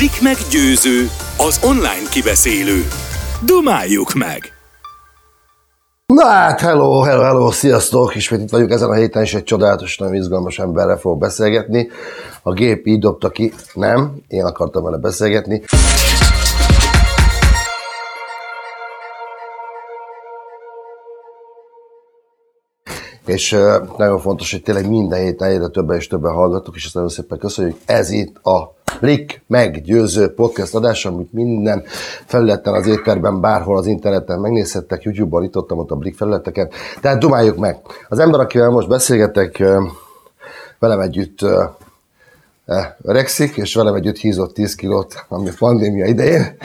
Blik meggyőző, az online kibeszélő. Dumáljuk meg! Na hát, hello, hello, hello, sziasztok! Ismét itt vagyunk ezen a héten, és egy csodálatos, nagyon izgalmas emberrel fog beszélgetni. A gép így dobta ki, nem, én akartam vele beszélgetni. és nagyon fontos, hogy tényleg minden héten egyre többen és többen hallgatok, és ezt nagyon szépen köszönjük. Ez itt a Blik meggyőző podcast adás, amit minden felületen az étterben, bárhol az interneten megnézhettek, YouTube-ban itt ott a Blik felületeken. Tehát dumáljuk meg. Az ember, akivel most beszélgetek, velem együtt öregszik, és velem együtt hízott 10 kilót, ami a pandémia idején.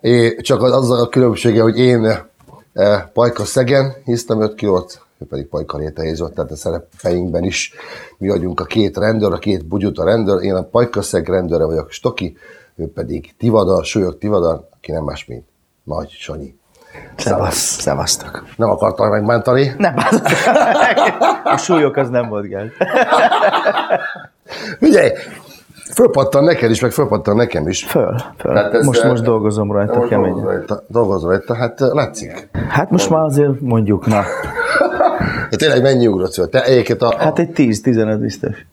É, csak az, az a különbsége, hogy én Pajka Szegen hisztem 5 kilót, ő pedig Pajka Rétehézott, tehát a szerepeinkben is mi vagyunk a két rendőr, a két bugyuta rendőr, én a Pajkaszeg rendőre vagyok, Stoki, ő pedig Tivadar, súlyok Tivadar, aki nem más, mint Nagy Sanyi. Szevasz, szevasztok. Nem akartam megbántani? Nem A súlyok az nem volt gáz. Figyelj, fölpattan neked is, meg fölpattan nekem is. Föl, föl. most, most dolgozom rajta most keményen. Dolgozom rajta, dolgozom rajta, hát látszik. Hát most már azért mondjuk, na. De tényleg mennyi ugrott föl? Te egyébként a... Hát egy 10-15 biztos.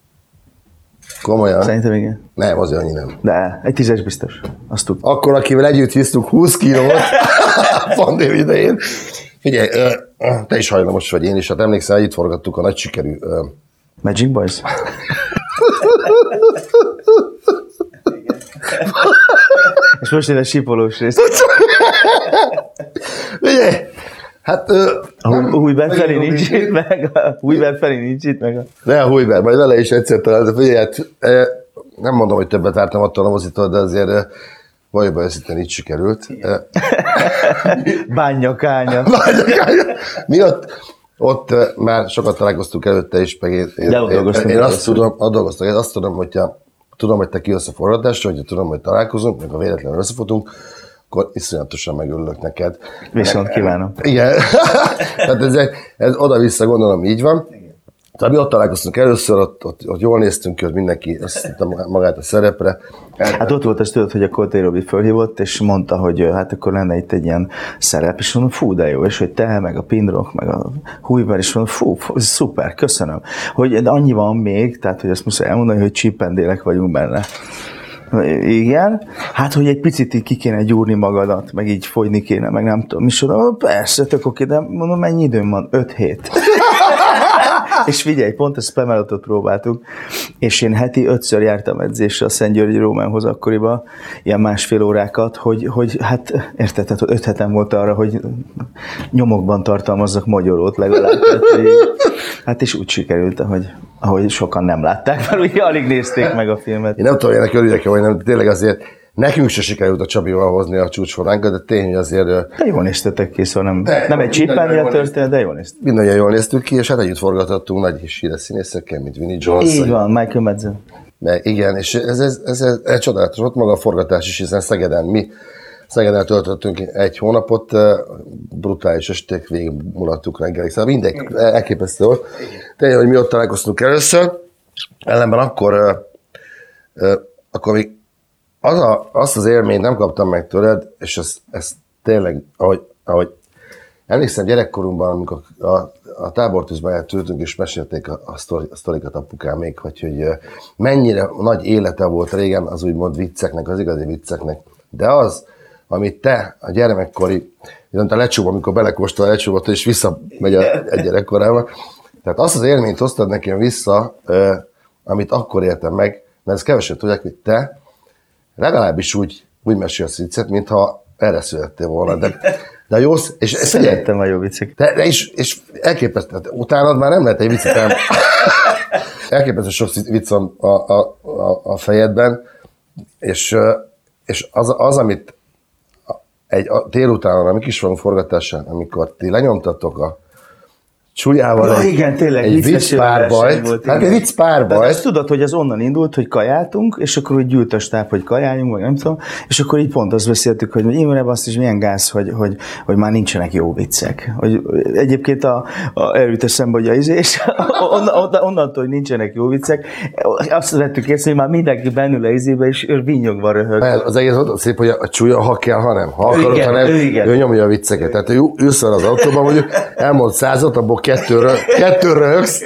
Komolyan? Szerintem igen. Nem, azért annyi nem. De egy tízes biztos. Azt tud. Akkor, akivel együtt hisztünk 20 kilót a pandémia idején. Figyelj, te is hajlamos vagy, én is. Hát emlékszel, itt forgattuk a nagy sikerű... Magic Boys? És most jön a sipolós rész. Figyelj, hát... ö, A Hújber Feri nincs itt meg, a Hújber Feri nincs itt meg. A... Ne a Hújber, majd vele is egyszer talán, de figyelj, hát, nem mondom, hogy többet ártam attól a mozitól, de azért valójában őszintén így sikerült. Ö, Bánja, kánya. Mi ott, ott már sokat találkoztunk előtte is, meg én, én, én, én azt tudom, ott dolgoztunk, én azt tudom, hogyha tudom, hogy te kijössz a forradásra, hogyha tudom, hogy találkozunk, meg ha véletlenül összefutunk, akkor iszonyatosan megörülök neked. Viszont kívánom. Igen. Tehát ez, ez oda-vissza gondolom így van. Tehát mi ott találkoztunk először, ott, ott, ott jól néztünk ki, ott mindenki összeszedte magát a szerepre. Hát ott volt az tudod, hogy a Kolté Robi fölhívott, és mondta, hogy hát akkor lenne itt egy ilyen szerep, és mondom, fú, de jó, és hogy te, meg a Pinrock, meg a Hújber, és mondom, fú, szuper, köszönöm. Hogy annyi van még, tehát hogy azt muszáj elmondani, hogy csipendélek vagyunk benne. Igen, hát hogy egy picit így ki kéne gyúrni magadat, meg így fogyni kéne, meg nem tudom, mondom, persze, tök oké, de mondom, mennyi időm van? Öt hét. és figyelj, pont a spamelotot próbáltuk, és én heti ötször jártam edzésre a Szent Györgyi Rómánhoz akkoriban, ilyen másfél órákat, hogy, hogy hát érted, tehát öt hetem volt arra, hogy nyomokban tartalmazzak magyarót legalább. Tehát, hogy, hát és úgy sikerült, ahogy, ahogy sokan nem látták, mert ugye alig nézték meg a filmet. Én nem tudom, ennek örüljek vagy nem, tényleg azért nekünk se sikerült a Csabival hozni a csúcsforránkat, de tény, hogy azért De jól néztetek ki, szóval nem, De, nem egy csippennél történet, de jól néztek. mindannyian jól néztük ki, és hát együtt forgathattunk nagy és híres színészekkel, mint Vinnie Jones. Így van, Michael Madsen. Meg, igen, és ez, ez, ez, ez, ez csodálatos volt maga a forgatás is, hiszen Szegeden mi Szegeden töltöttünk egy hónapot, brutális esték, végig mulattuk reggelig, szóval mindegy, elképesztő volt. Tényleg, hogy mi ott találkoztunk először, ellenben akkor, akkor még az a, azt az élményt nem kaptam meg tőled, és ez, ez tényleg, ahogy, ahogy emlékszem gyerekkorunkban, amikor a, a tábortűzben eltűltünk, és mesélték a, a, sztori, a sztorikat apukám még, hogy, hogy mennyire nagy élete volt régen az úgymond vicceknek, az igazi vicceknek. De az, amit te a gyermekkori, viszont a lecsóba, amikor belekóstol a lecsóba, és visszamegy a, a gyerekkorába, tehát azt az élményt hoztad nekem vissza, amit akkor éltem meg, mert ezt keveset tudják, hogy te legalábbis úgy, úgy mesélsz viccet, mintha erre születtél volna. De, de jó, és, Szerettem a jó viccek. de, és, és elképesztő, tehát utánad már nem lehet egy viccet el... Elképesztő sok vicc van a, a, a, a fejedben, és, és az, az, amit egy a, délután, a mi kis forgatásán, amikor ti lenyomtatok a csúlyával Ja, egy, igen, tényleg, egy vicces vicc párbajt. volt, Hát egy vicc De azt párbajt. tudod, hogy az onnan indult, hogy kajáltunk, és akkor úgy gyűlt a stáb, hogy kajáljunk, vagy nem tudom, és akkor így pont azt beszéltük, hogy Imre azt is milyen gáz, hogy, hogy, hogy már nincsenek jó viccek. Hogy egyébként a, a erőt eszembe, hogy a izés, on, on, onnantól, hogy nincsenek jó viccek, azt vettük észre, hogy már mindenki bennül a izébe, és ő vinyogva röhög. Mert Az egész ott szép, hogy a csúlya, ha kell, ha nem. Ha akarod, Igen, ha nem, ő igen. ő nyomja a vicceket. Tehát ő vele az autóban, mondjuk elmond százat, abból kettőről, kettőről rögsz,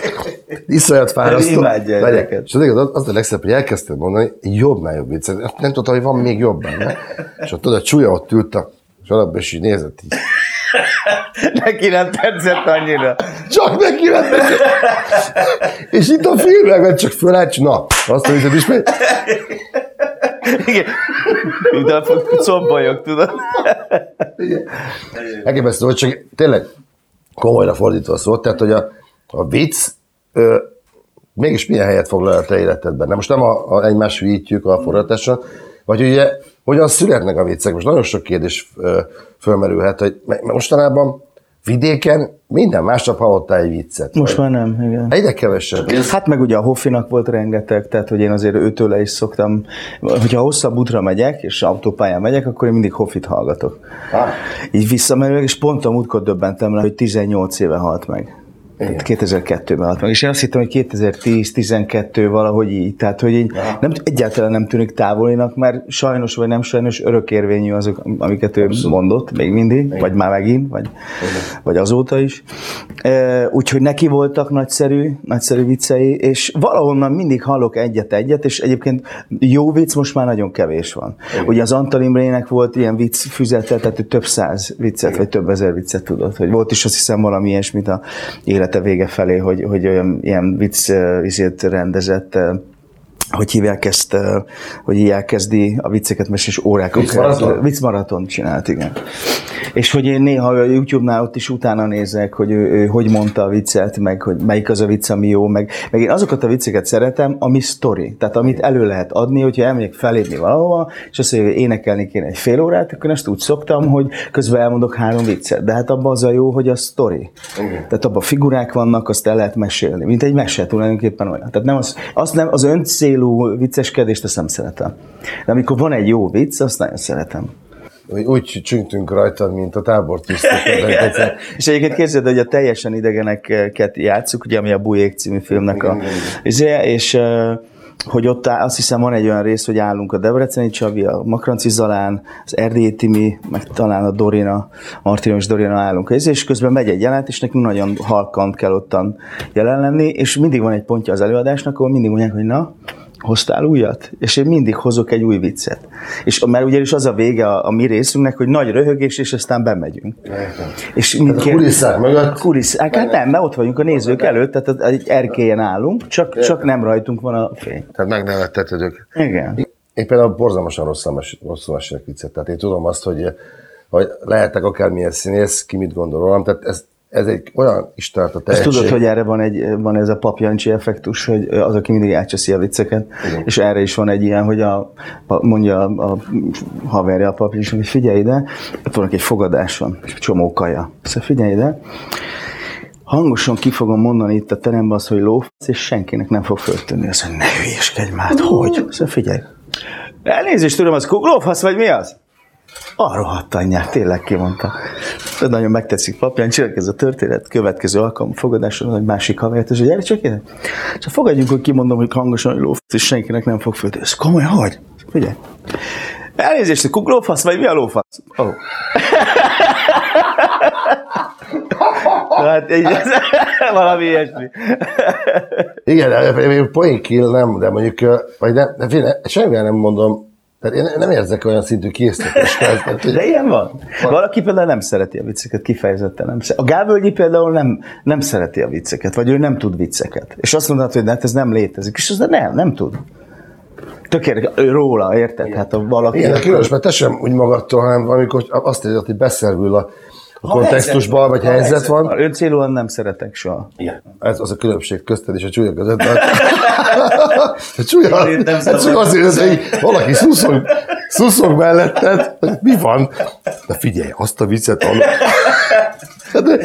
iszonyat fárasztó. Imádja ezeket. És az, igaz, az a legszebb, hogy elkezdted mondani, jobbnál jobb viccet. Nem tudtam, hogy van még jobb benne. És ott tudod, a csúlya ott ült a sarabba, és így nézett így. Neki nem tetszett annyira. Csak neki lett És itt a filmekben csak fölállt, na, azt a viccet ismét. Igen. De a combajok, tudod? Elképesztő, hogy csak tényleg komolyra fordítva szólt, tehát hogy a, a vicc ö, mégis milyen helyet foglal a te életedben. Nem most nem a, a egymás hülyítjük a forgatáson, vagy ugye hogyan születnek a viccek. Most nagyon sok kérdés ö, fölmerülhet, hogy mostanában vidéken minden másnap hallottál egy viccet. Most már nem, igen. Egyre kevesebb. Hát meg ugye a Hoffinak volt rengeteg, tehát hogy én azért őtőle is szoktam, hogyha hosszabb útra megyek, és autópályán megyek, akkor én mindig Hoffit hallgatok. Ah. Így visszamenőleg, és pont a múltkor döbbentem le, hogy 18 éve halt meg. Tehát 2002-ben halt meg. És én azt hittem, hogy 2010-12 valahogy így. Tehát, hogy így nem, egyáltalán nem tűnik távolinak, mert sajnos vagy nem sajnos örökérvényű azok, amiket ő mondott, még mindig, vagy már megint, vagy, vagy azóta is. E, úgyhogy neki voltak nagyszerű, nagyszerű viccei, és valahonnan mindig hallok egyet-egyet, és egyébként jó vicc most már nagyon kevés van. Ugye az Antal Imrének volt ilyen vicc füzete, tehát ő több száz viccet, vagy több ezer viccet tudott, hogy volt is azt hiszem valami ilyesmit a élete vége felé, hogy, hogy olyan ilyen vicc izét rendezett, hogy hívják ezt, hogy így elkezdi a vicceket mesélni, és órákon Viccmaraton? Viccmaraton csinált, igen. És hogy én néha a YouTube-nál ott is utána nézek, hogy ő, ő hogy mondta a viccet, meg hogy melyik az a vicc, ami jó, meg, meg én azokat a vicceket szeretem, ami story. Tehát amit elő lehet adni, hogyha elmegyek felépni valahova, és azt mondja, hogy énekelni kéne egy fél órát, akkor ezt úgy szoktam, hogy közben elmondok három viccet. De hát abban az a jó, hogy a story. Tehát abban figurák vannak, azt el lehet mesélni. Mint egy mese tulajdonképpen olyan. Tehát nem az, azt nem, az öncélú vicceskedést azt nem szeretem. De amikor van egy jó vicc, azt nagyon szeretem. Úgy, úgy csüngtünk rajtad, mint a tábortisztek. És egyébként képzeld, hogy a teljesen idegeneket játszuk, ugye, ami a Bujék című filmnek a... izé, És ö, hogy ott áll, azt hiszem van egy olyan rész, hogy állunk a Debreceni Csabi, a Makranci Zalán, az Erdélyi Timi, meg talán a Dorina, Martina és Dorina állunk, és közben megy egy jelenet, és nekünk nagyon halkan kell ottan jelen lenni, és mindig van egy pontja az előadásnak, ahol mindig mondják, hogy na, hoztál újat? És én mindig hozok egy új viccet. És mert ugyanis az a vége a, a mi részünknek, hogy nagy röhögés, és aztán bemegyünk. És a kulisszák mögött? Kulisszák, hát nem, mert ott vagyunk a nézők előtt, tehát egy erkélyen állunk, csak, csak nem rajtunk van a fény. Tehát megnevetteted őket. Igen. Én például borzalmasan rosszul, mes- rosszul mesélek viccet. Tehát én tudom azt, hogy, hogy lehetek akármilyen színész, ki mit gondol rólam. Tehát ez, ez egy olyan istálta Ezt tehetség. tudod, hogy erre van, egy, van ez a papjancsi effektus, hogy az, aki mindig elcseszi a vicceket, Igen. és erre is van egy ilyen, hogy a, a mondja a, a haverja a papja is, hogy figyelj ide, ott van egy fogadáson, és csomó kaja. Szóval figyelj ide, hangosan ki fogom mondani itt a teremben azt, hogy lófasz, és senkinek nem fog föltűnni. Azt mondja, ne hülyeskedj már, hát hogy? Szóval figyelj. Elnézést, tudom, az kuglófasz, vagy mi az? A rohadt anyját, tényleg kimondta. De nagyon megtetszik papján, csináljuk ez a történet, következő alkalom fogadáson, egy másik havert, és hogy csak ide. Csak fogadjunk, hogy kimondom, hogy hangosan, hogy lófasz, és senkinek nem fog föltűnni. Ez komoly, hogy? Figyelj. Elnézést, hogy kuglófasz, vagy mi a lófasz? Oh. Tehát így, ez, valami ilyesmi. Igen, én point kill nem, de mondjuk, vagy nem, de semmivel nem mondom, tehát én nem érzek olyan szintű késztetést. Hogy- De ilyen van. Valaki például nem szereti a vicceket, kifejezetten nem szereti. A Gábölgyi például nem, nem szereti a vicceket, vagy ő nem tud vicceket. És azt mondod, hogy hát ez nem létezik. És az de nem, nem tud. Tök érdekes, róla, érted? Hát a valaki... Igen, különös, mert te sem úgy magadtól, hanem amikor azt érzed, hogy beszervül a, a kontextusban, vagy helyzet van. Öncélúan nem szeretek soha. Ez az a különbség közted és a csúlya között. A csúlya, ez csak azért, hogy valaki szuszog, szuszog melletted, hogy mi van? De figyelj, azt a viccet hallom. De,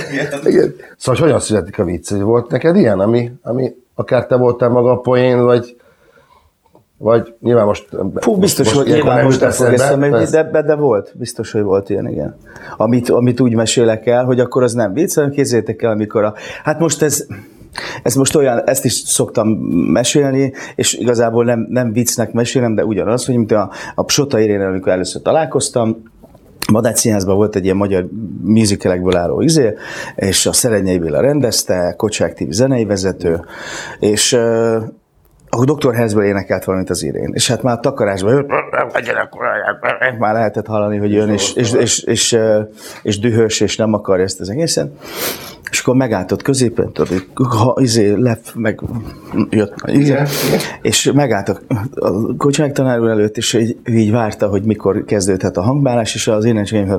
igen. Szóval hogy hogyan születik a vicc? Volt neked ilyen, ami, ami akár te voltál maga a poén, vagy, vagy nyilván most... Fú, biztos, most hogy nyilván most nem fog eszembe, de, de, volt, biztos, hogy volt ilyen, igen. Amit, amit úgy mesélek el, hogy akkor az nem vicc, hanem képzeljétek el, amikor a... Hát most ez, ez most olyan, ezt is szoktam mesélni, és igazából nem, nem viccnek mesélem, de ugyanaz, hogy mint a, a Psota Irénel, amikor először találkoztam, Madács Színházban volt egy ilyen magyar musicalekből álló izé, és a Szerenyei Béla rendezte, Kocsák TV zenei vezető, és uh, a Dr. Hezből énekelt valamit az Irén. És hát már a takarásban már lehetett hallani, hogy jön, és, és, és, és, és, dühös, és nem akarja ezt az egészen. És akkor megállt ott középen, tudod, ha, izé, lep, meg jött, izé, és megállt a, a kocsmák tanár úr előtt, és így, így várta, hogy mikor kezdődhet a hangbálás, és az énekeim, és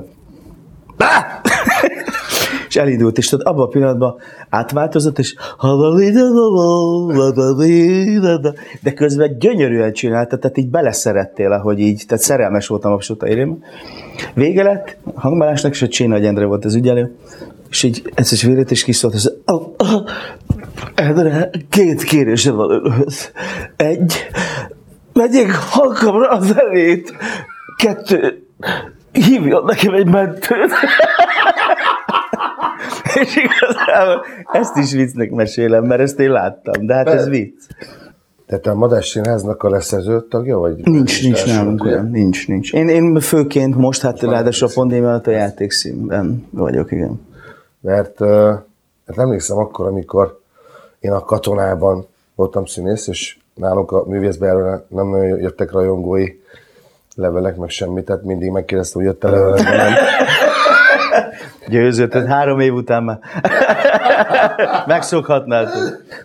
elindult, és tudod, abban a pillanatban átváltozott, és de közben gyönyörűen csinálta, tehát így beleszerettél, ahogy így, tehát szerelmes voltam a Sota Irén. Vége lett a hangbálásnak, és a Csé Nagy Endre volt az ügyelő, és így vélet is kiszólt, és oh, oh, Endre, két kérésem van önhöz. Egy, vegyék halkamra az elét. Kettő, hívjon nekem egy mentőt. És igazából ezt is viccnek mesélem, mert ezt én láttam, de hát ez vicc. Tehát te a Madás Színháznak a leszerző tagja, vagy? Nincs, nincs nálunk olyan, nincs, nincs. Én, én főként most, hát ráadásul a pandémia alatt a játékszínben vagyok, igen. Mert uh, hát emlékszem akkor, amikor én a katonában voltam színész, és nálunk a művészbe nem nagyon jöttek rajongói levelek, meg semmi, tehát mindig megkérdeztem, hogy jött-e levelek, vagy nem. Győzött, tehát három év után már megszokhatnád.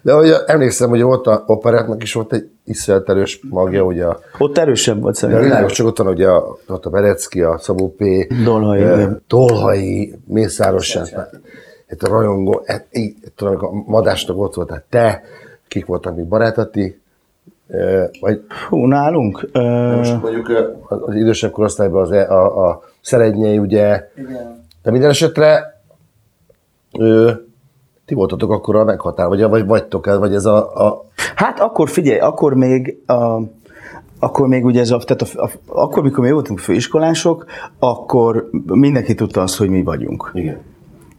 De hogy emlékszem, hogy volt a operettnek is volt egy iszonyat erős magja, ugye a, Ott erősebb volt a szerintem. világos csak ott van ugye a, ott a Berecki, a Szabó P. Dolhai, eh, igen. Dolhai, Mészáros hát a rajongó, hát, így, tudom, a Madásnak ott volt, hát te, kik voltak még barátati, eh, vagy Hú, nálunk? Most mondjuk az idősebb korosztályban az, e- a, a Szerednyei, ugye, de minden esetre ö, ti voltatok akkor a meghatár, vagy, vagy vagytok el, vagy ez a, a Hát akkor figyelj, akkor még a, akkor még ugye ez a, tehát a, a, akkor, mikor mi voltunk főiskolások, akkor mindenki tudta azt, hogy mi vagyunk. igen.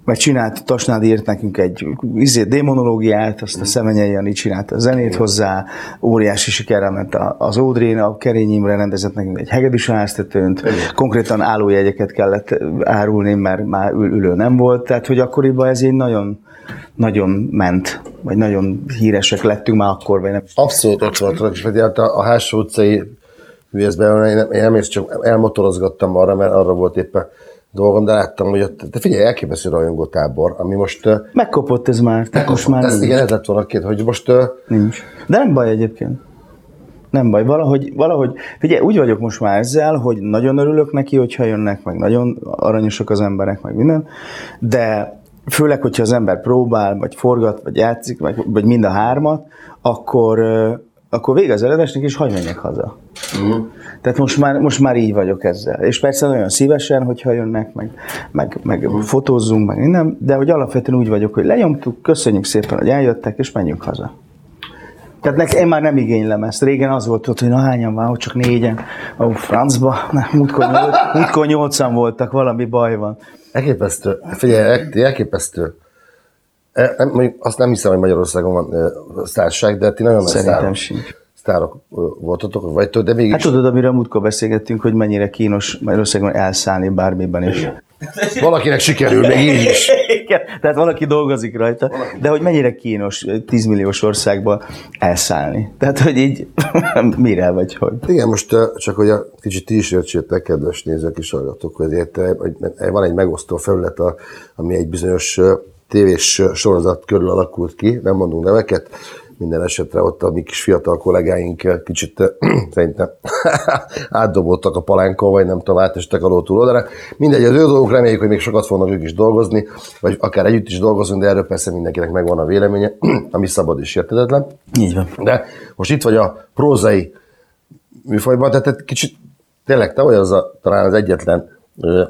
Mert csinált, Tasnádi írt nekünk egy izé, démonológiát, azt a Szemenyei Jani csinálta a zenét hozzá, óriási sikerrel ment az Ódrén, a Kerény Imre rendezett nekünk egy hegedűs háztetőnt, konkrétan állójegyeket kellett árulni, mert már ül, ülő nem volt, tehát hogy akkoriban ez így nagyon, nagyon ment, vagy nagyon híresek lettünk már akkor, vagy nem. Abszolút ott voltatok, és hát a, a Hátsó utcai művészben én, én nem csak elmotorozgattam arra, mert arra volt éppen dolgom, de láttam, hogy ott, de figyelj, elképesztő rajongó tábor, ami most... Megkopott ez már, tehát most már ez, igen, ez lett volna két, hogy most Nincs. De nem baj egyébként. Nem baj, valahogy, valahogy, figyelj, úgy vagyok most már ezzel, hogy nagyon örülök neki, hogyha jönnek, meg nagyon aranyosak az emberek, meg minden, de főleg, hogyha az ember próbál, vagy forgat, vagy játszik, vagy, vagy mind a hármat, akkor, akkor vége az előadásnak, és hagyj menjek haza. Tehát most már, most már így vagyok ezzel. És persze nagyon szívesen, hogyha jönnek, meg, meg, meg fotózzunk, meg minden, de hogy alapvetően úgy vagyok, hogy lenyomtuk, köszönjük szépen, hogy eljöttek, és menjünk haza. Tehát nekem, én már nem igénylem ezt. Régen az volt ott, hogy na hányan van, hogy csak négyen. Ó, francba. Nem, múltkor, nyolc, múltkor nyolcan voltak, valami baj van. elképesztő, figyelj, elképesztő. E, nem, mondjuk azt nem hiszem, hogy Magyarországon van ö, sztárság, de ti nagyon nagy Szerintem sincs. Sztárok voltatok, vagy de mégis... Hát tudod, amiről múltkor beszélgettünk, hogy mennyire kínos Magyarországon elszállni bármiben is. Valakinek sikerül, még így is. Igen, tehát valaki dolgozik rajta, de hogy mennyire kínos 10 milliós országban elszállni. Tehát, hogy így mire vagy hogy. Igen, most csak hogy a kicsit ti is értsétek, kedves nézők és hallgatók, hogy ezért hogy van egy megosztó felület, a- ami egy bizonyos tévés sorozat körül alakult ki, nem mondunk neveket, minden esetre ott a mi kis fiatal kollégáink kicsit szerintem átdobottak a palánkon, vagy nem tudom, átestek alól túl oldalra. Mindegy, az ő dolgok, reméljük, hogy még sokat fognak ők is dolgozni, vagy akár együtt is dolgozunk, de erről persze mindenkinek megvan a véleménye, ami szabad és értetetlen. Így van. De most itt vagy a prózai műfajban, tehát egy kicsit tényleg te vagy az a, talán az egyetlen ö,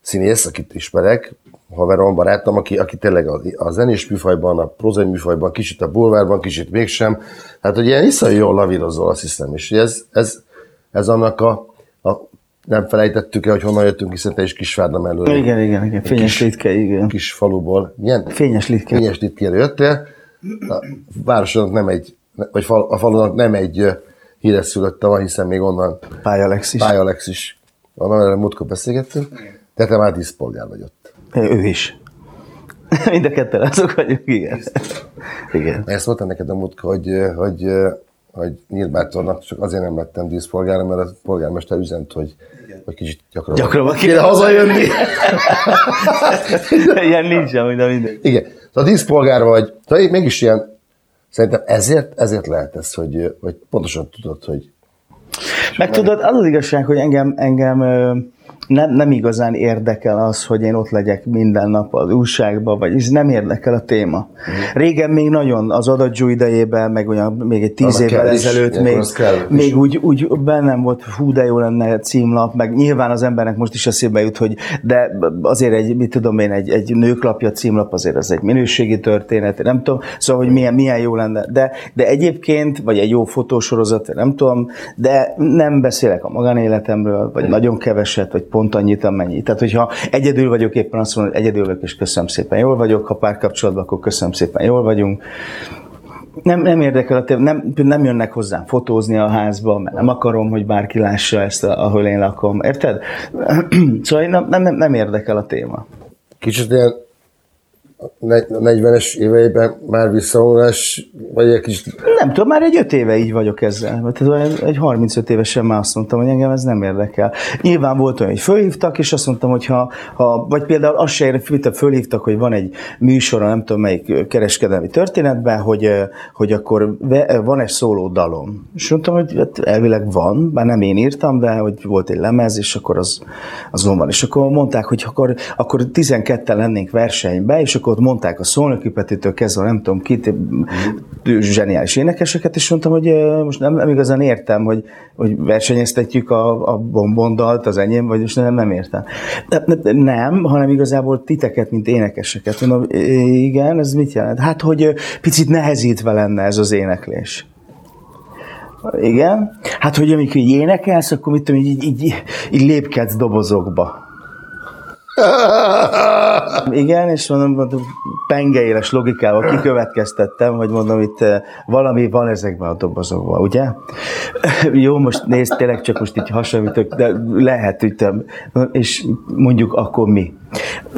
színész, akit ismerek, haverom, barátom, aki, aki tényleg a, a zenés műfajban, a prozai műfajban, kicsit a bulvárban, kicsit mégsem. Hát, hogy ilyen iszonyú jól lavírozol, azt hiszem. És ez, ez, ez annak a, a nem felejtettük el, hogy honnan jöttünk, hiszen te is Kisvárda mellől. Igen, igen, igen. Fényes litke, igen. Kis faluból. Milyen? Fényes litke. Fényes litkére jöttél. A városnak nem egy, vagy fal, a falunak nem egy híres szülötte van, hiszen még onnan Pály Alexis. Pály Alex is. Onnan erre múltkor beszélgettünk. De te már díszpolgár vagy ott. Ő is. Mind a ketten azok vagyunk, igen. Igen. Ezt mondtam neked a múltkor, hogy, hogy, hogy Nyírbátornak csak azért nem lettem díszpolgára, mert a polgármester üzent, hogy, hogy kicsit gyakrabban, Gyakrabban kéne hazajönni. Ilyen nincsen, minden minden. Igen. Szóval díszpolgár vagy, szóval mégis ilyen, szerintem ezért, ezért lehet ez, hogy, hogy pontosan tudod, hogy Meg tudod, az az igazság, hogy engem, engem nem, nem igazán érdekel az, hogy én ott legyek minden nap az újságban, vagy ez nem érdekel a téma. Régen még nagyon az adagyú idejében, meg olyan még egy tíz Annak évvel is, ezelőtt ilyenkor még, is. még úgy, úgy bennem volt, hú, de jó lenne címlap, meg nyilván az embernek most is eszébe jut, hogy de azért egy, mit tudom én, egy, egy nőklapja címlap azért az egy minőségi történet, nem tudom, szóval, hogy milyen, milyen jó lenne. De, de egyébként, vagy egy jó fotósorozat, nem tudom, de nem beszélek a magánéletemről, vagy nagyon keveset, vagy pont annyit, amennyi. Tehát, hogyha egyedül vagyok, éppen azt mondom, hogy egyedül vagyok, és köszönöm szépen, jól vagyok, ha párkapcsolatban, akkor köszönöm szépen, jól vagyunk nem, nem érdekel a téma, nem, nem jönnek hozzám fotózni a házba, mert nem akarom, hogy bárki lássa ezt, ahol én lakom. Érted? szóval nem, nem, nem érdekel a téma. kicsit ilyen a 40-es éveiben már visszavonulás, vagy egy kicsit Nem tudom, már egy öt éve így vagyok ezzel. Tehát egy 35 évesen már azt mondtam, hogy engem ez nem érdekel. Nyilván volt olyan, hogy fölhívtak, és azt mondtam, hogy ha, ha vagy például azt se érdekel, fölhívtak, hogy van egy műsor, nem tudom melyik kereskedelmi történetben, hogy, hogy akkor van egy szóló dalom. És mondtam, hogy hát elvileg van, bár nem én írtam, de hogy volt egy lemez, és akkor az, azon van. És akkor mondták, hogy akkor, akkor 12-en lennénk versenybe, és akkor ott mondták a Szolnoki Petitől kezdve, nem tudom kit, zseniális énekeseket, és mondtam, hogy most nem, nem igazán értem, hogy, hogy versenyeztetjük a, a bombondalt, az enyém, vagy most nem, nem értem. Nem, hanem igazából titeket, mint énekeseket. Mondom, igen, ez mit jelent? Hát, hogy picit nehezítve lenne ez az éneklés. Igen. Hát, hogy amikor így énekelsz, akkor mit tudom, így, így, így, így lépkedsz dobozokba. Igen, és mondom, mondom pengeéles logikával kikövetkeztettem, hogy mondom, itt eh, valami van ezekben a dobozokban, ugye? Jó, most nézd, tényleg csak most így hasonlítok, de lehet, te, és mondjuk akkor mi?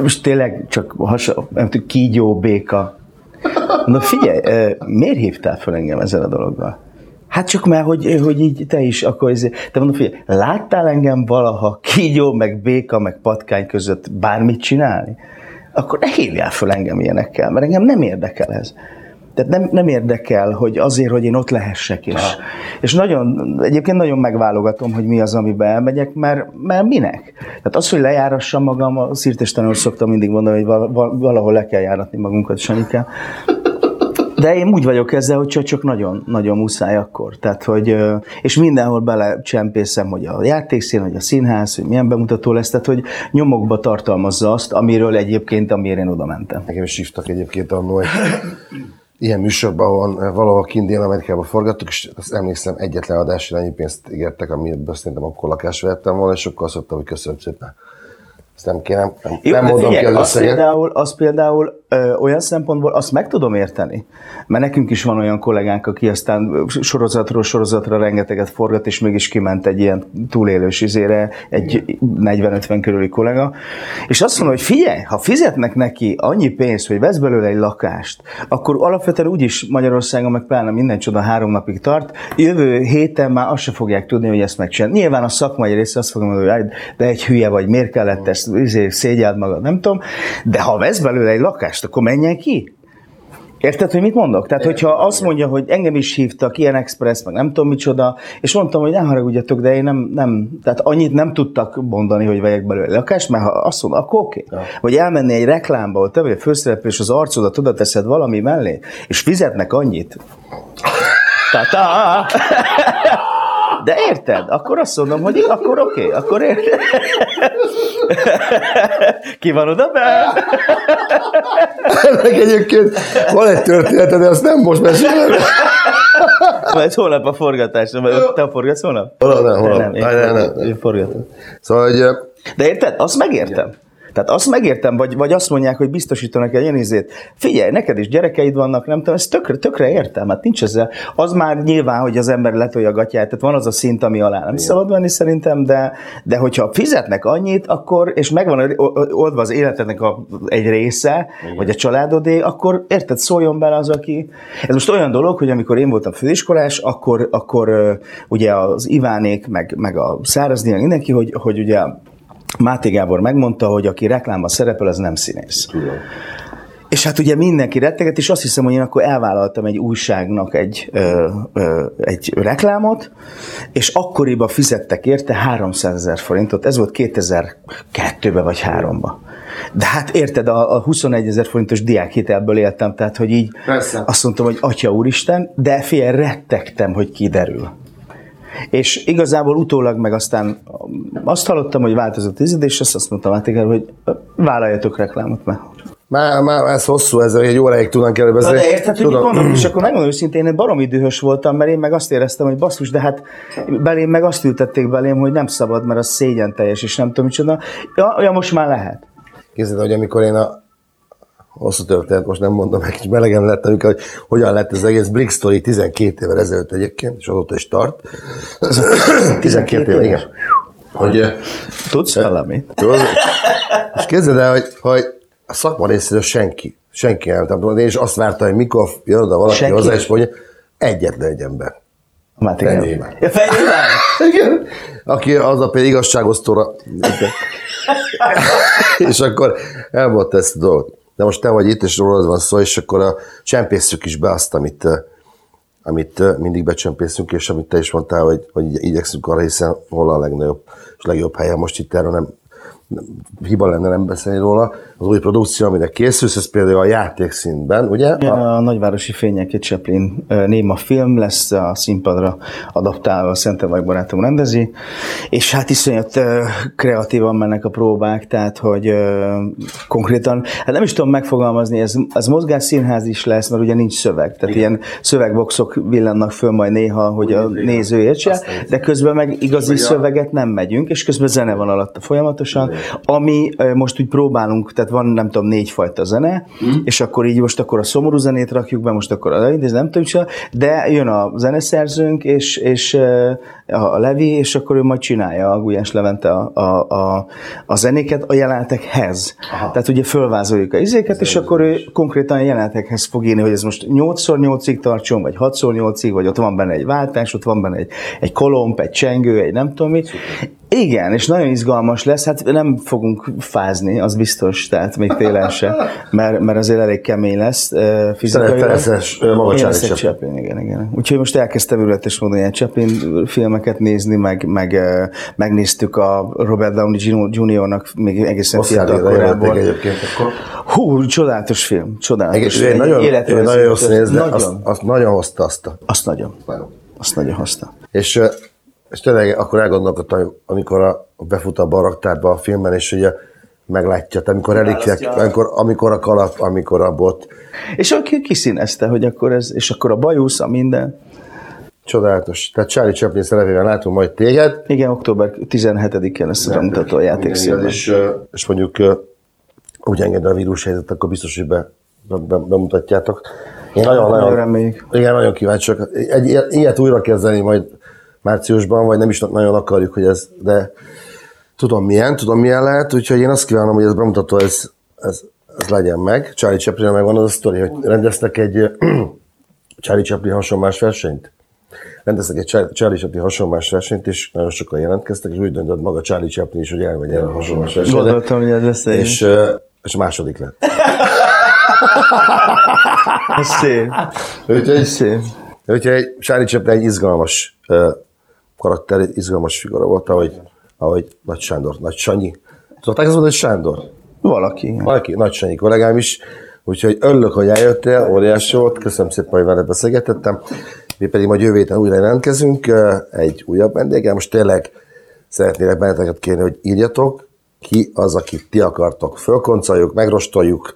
Most tényleg csak tudom, kígyó, béka. Na figyelj, eh, miért hívtál fel engem ezzel a dologgal? Hát csak mert, hogy, hogy így te is akkor, izé- te mondom, figyelj, láttál engem valaha kígyó, meg béka, meg patkány között bármit csinálni? Akkor ne hívjál föl engem ilyenekkel, mert engem nem érdekel ez. Tehát nem, nem érdekel, hogy azért, hogy én ott lehessek is. És nagyon, egyébként nagyon megválogatom, hogy mi az, amiben elmegyek, mert, mert minek? Tehát az, hogy lejárassam magam, a szirtestanul szoktam mindig mondani, hogy val- val- valahol le kell járatni magunkat, Sanikám. De én úgy vagyok ezzel, hogy csak, nagyon, nagyon muszáj akkor. Tehát, hogy, és mindenhol belecsempészem, hogy a játékszín, hogy a színház, hogy milyen bemutató lesz, tehát, hogy nyomokba tartalmazza azt, amiről egyébként, amiért én oda mentem. Nekem is hívtak egyébként annól egy ilyen műsorban, ahol valahol kint Dél-Amerikában forgattuk, és azt emlékszem, egyetlen adásra ennyi pénzt ígértek, amiből szerintem akkor lakást vettem volna, és sokkal azt mondtam, hogy köszönöm szépen. Ezt nem kérem, nem, Jó, nem mondom ki figyelj, az azt összeget. például, azt például ö, olyan szempontból azt meg tudom érteni, mert nekünk is van olyan kollégánk, aki aztán sorozatról sorozatra rengeteget forgat, és mégis kiment egy ilyen túlélős izére, egy 40-50 körüli kollega, és azt mondom, hogy figyelj, ha fizetnek neki annyi pénzt, hogy vesz belőle egy lakást, akkor alapvetően úgyis Magyarországon, meg pláne minden csoda három napig tart, jövő héten már azt se fogják tudni, hogy ezt megcsinálni. Nyilván a szakmai része azt fogja mondani, hogy "Áj, de egy hülye vagy, miért kellett ezt, izé, szégyeld magad, nem tudom, de ha vesz belőle egy lakást, akkor menjen ki. Érted, hogy mit mondok? Tehát, hogyha azt mondja, hogy engem is hívtak, ilyen express, meg nem tudom micsoda, és mondtam, hogy ne haragudjatok, de én nem, nem, tehát annyit nem tudtak mondani, hogy vegyek belőle lakást, mert ha azt mondom, akkor oké. Okay. Vagy elmenni egy reklámba, ahol te vagy a főszereplő, és az arcodat oda teszed valami mellé, és fizetnek annyit. Ta-ta! De érted? Akkor azt mondom, hogy akkor oké, okay, akkor érted. Ki van oda be? Ennek egyébként van egy története, de azt nem most mesélem. Majd holnap a forgatás. Vagy Te a forgatsz holnap? Holnap nem, holnap. Nem, Nem, nem, nem. én forgatom. Szóval, hogy De érted? Azt megértem. Tehát azt megértem, vagy, vagy azt mondják, hogy biztosítanak egy ilyen izét. Figyelj, neked is gyerekeid vannak, nem tudom, ezt tökre, tökre értem, hát nincs ezzel. Az már nyilván, hogy az ember letolja a gatyát, tehát van az a szint, ami alá nem szabad menni szerintem, de, de hogyha fizetnek annyit, akkor, és megvan oldva az életednek a, egy része, vagy a családodé, akkor érted, szóljon bele az, aki... Ez most olyan dolog, hogy amikor én voltam főiskolás, akkor, akkor ugye az Ivánék, meg, meg a Szárazdi, meg mindenki, hogy, hogy ugye Máté Gábor megmondta, hogy aki reklámban szerepel, az nem színész. És hát ugye mindenki retteget, és azt hiszem, hogy én akkor elvállaltam egy újságnak egy, ö, ö, egy reklámot, és akkoriban fizettek érte 300 ezer forintot, ez volt 2002-ben vagy 3-ban. De hát érted, a, a 21 ezer forintos diákhitelből éltem, tehát hogy így Persze. azt mondtam, hogy atya úristen, de fél rettegtem, hogy kiderül. És igazából utólag meg aztán azt hallottam, hogy változott idő, és azt, azt mondtam Mátékára, hogy vállaljatok reklámot, mert már, már ez hosszú, ez egy óráig tudnánk Na beszélni. de érted, hogy mondom, és akkor megmondom őszintén, én baromi dühös voltam, mert én meg azt éreztem, hogy basszus, de hát belém meg azt ültették belém, hogy nem szabad, mert az szégyen teljes, és nem tudom micsoda. Ja, ja most már lehet. Képzeld, hogy amikor én a hosszú történet, most nem mondom meg, kis melegem lett, amikor, hogy hogyan lett az egész Brick Story 12 évvel ezelőtt egyébként, és azóta is tart. 12 éve, igen. Hogy, Tudsz valamit? és képzeld el, hogy, hogy a szakma részéről senki, senki nem tudom, én is azt vártam, hogy mikor jön oda valaki Senki? hozzá, és mondja, egyetlen egy ember. Máté Fenyő Gábor. Iván. Ja, Fenyő Iván. Igen. Aki az a például igazságosztóra. és akkor elmondta ezt a dolgot. De most te vagy itt, és rólad van szó, és akkor a csempészük is be azt, amit, amit mindig becsempészünk, és amit te is mondtál, hogy, hogy igy- igyekszünk arra, hiszen hol a legnagyobb és legjobb helye. Most itt erről nem, nem hiba lenne nem beszélni róla. Az új produkció, aminek készülsz, ez például a játékszínben, ugye? Igen, A, a Nagyvárosi Fények egy Chaplin néma film lesz a színpadra adaptálva, a Szentevaj barátom rendezi, és hát iszonyat kreatívan mennek a próbák, tehát hogy konkrétan, hát nem is tudom megfogalmazni, ez, ez mozgás színház is lesz, mert ugye nincs szöveg, tehát ilyen szövegboxok villannak föl majd néha, hogy a néző értse, de közben meg igazi szöveget nem megyünk, és közben zene van alatta folyamatosan, ami most úgy próbálunk, tehát van nem tudom négy fajta zene, és akkor így most akkor a szomorú zenét rakjuk be, most akkor a ez nem tudom, de jön a zeneszerzőnk, és, és a Levi, és akkor ő majd csinálja a Gulyás Levente a, a, a, a zenéket a jelenetekhez. Aha. Tehát ugye fölvázoljuk a izéket, és akkor ő konkrétan a jelenetekhez fog írni, hogy ez most 8x8-ig tartson, vagy 6x8-ig, vagy ott van benne egy váltás, ott van benne egy, egy kolomb, egy csengő, egy nem tudom mi. Igen, és nagyon izgalmas lesz, hát nem fogunk fázni, az biztos, tehát még télen se, mert, mert azért elég kemény lesz fizikailag. Ö, maga Charlie Chaplin. Igen, igen. Úgyhogy most elkezdtem ületes módon ilyen Chaplin filmeket nézni, meg, meg megnéztük a Robert Downey Jr.-nak még egészen fiatal korából. egyébként akkor. Hú, csodálatos film, csodálatos. Egy, egy nagyon, életre ő nagyon jó vezető- színész, de nagyon, azt, azt nagyon hozta azt azt nagyon, Nagyon. azt nagyon hozta. És, és tényleg akkor elgondolkodtam, amikor a, befut a baraktárba a filmben, és ugye meglátja, amikor elikják, amikor, amikor a kalap, amikor a bot. És aki kiszínezte, hogy akkor ez, és akkor a bajusz, a minden. Csodálatos. Tehát Charlie Chaplin szerepében látunk majd téged. Igen, október 17-én lesz a bemutató a játékszínben. és, és mondjuk úgy enged a vírushelyzet, akkor biztos, hogy be, be, be, bemutatjátok. Én nagyon, Nagyon nagyon, reméljük. igen, nagyon kíváncsi vagyok. Egy, ilyet- ilyet újra kezdeni majd márciusban, vagy nem is nagyon akarjuk, hogy ez, de tudom milyen, tudom milyen lehet, úgyhogy én azt kívánom, hogy ez bemutató, ez, ez, ez legyen meg. Charlie Chaplin megvan az a sztori, hogy rendeztek egy Charlie Chaplin hasonlás versenyt. Rendeztek egy Charlie- Chaplin hasonlás versenyt, és nagyon sokan jelentkeztek, és úgy döntött maga Charlie Chaplin is, hogy elmegy erre a hasonlás versenyre. Gondoltam, hogy ez lesz. És, és második lett. Ez szép. Úgyhogy, Ez szép. úgyhogy Charlie Chaplin egy izgalmas karakter, izgalmas figura volt, ahogy, ahogy Nagy Sándor, Nagy Sanyi. Tudták azt mondani, hogy Sándor? Valaki. igen. Valaki, Nagy Sanyi kollégám is. Úgyhogy örülök, hogy eljöttél, óriási volt, köszönöm szépen, hogy veled beszélgetettem. Mi pedig majd jövő héten újra jelentkezünk egy újabb vendéggel. Most tényleg szeretnélek benneteket kérni, hogy írjatok, ki az, akit ti akartok. Fölkoncoljuk, megrostoljuk,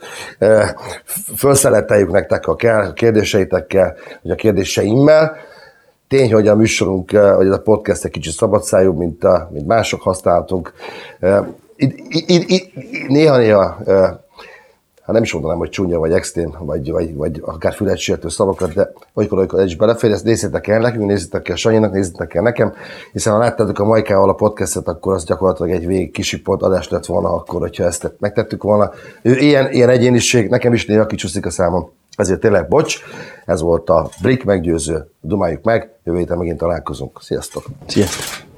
fölszeleteljük nektek a kérdéseitekkel, vagy a kérdéseimmel. Tény, hogy a műsorunk, vagy a podcast egy kicsit szabadszájú, mint, a, mint mások használtunk. Néha-néha hát nem is mondanám, hogy csúnya, vagy extrém, vagy, vagy, vagy akár fület sértő szavakat, de olykor, olykor egy is belefér, ezt nézzétek el nekünk, nézzétek el Sanyinak, nézzétek el nekem, hiszen ha láttátok a Majkával a podcastet, akkor az gyakorlatilag egy végig kisipont adás lett volna akkor, hogyha ezt megtettük volna. Ő ilyen, ilyen egyéniség, nekem is néha kicsúszik a számom. Ezért tényleg bocs, ez volt a Brick meggyőző, dumáljuk meg, jövő héten megint találkozunk. Sziasztok! Sziasztok!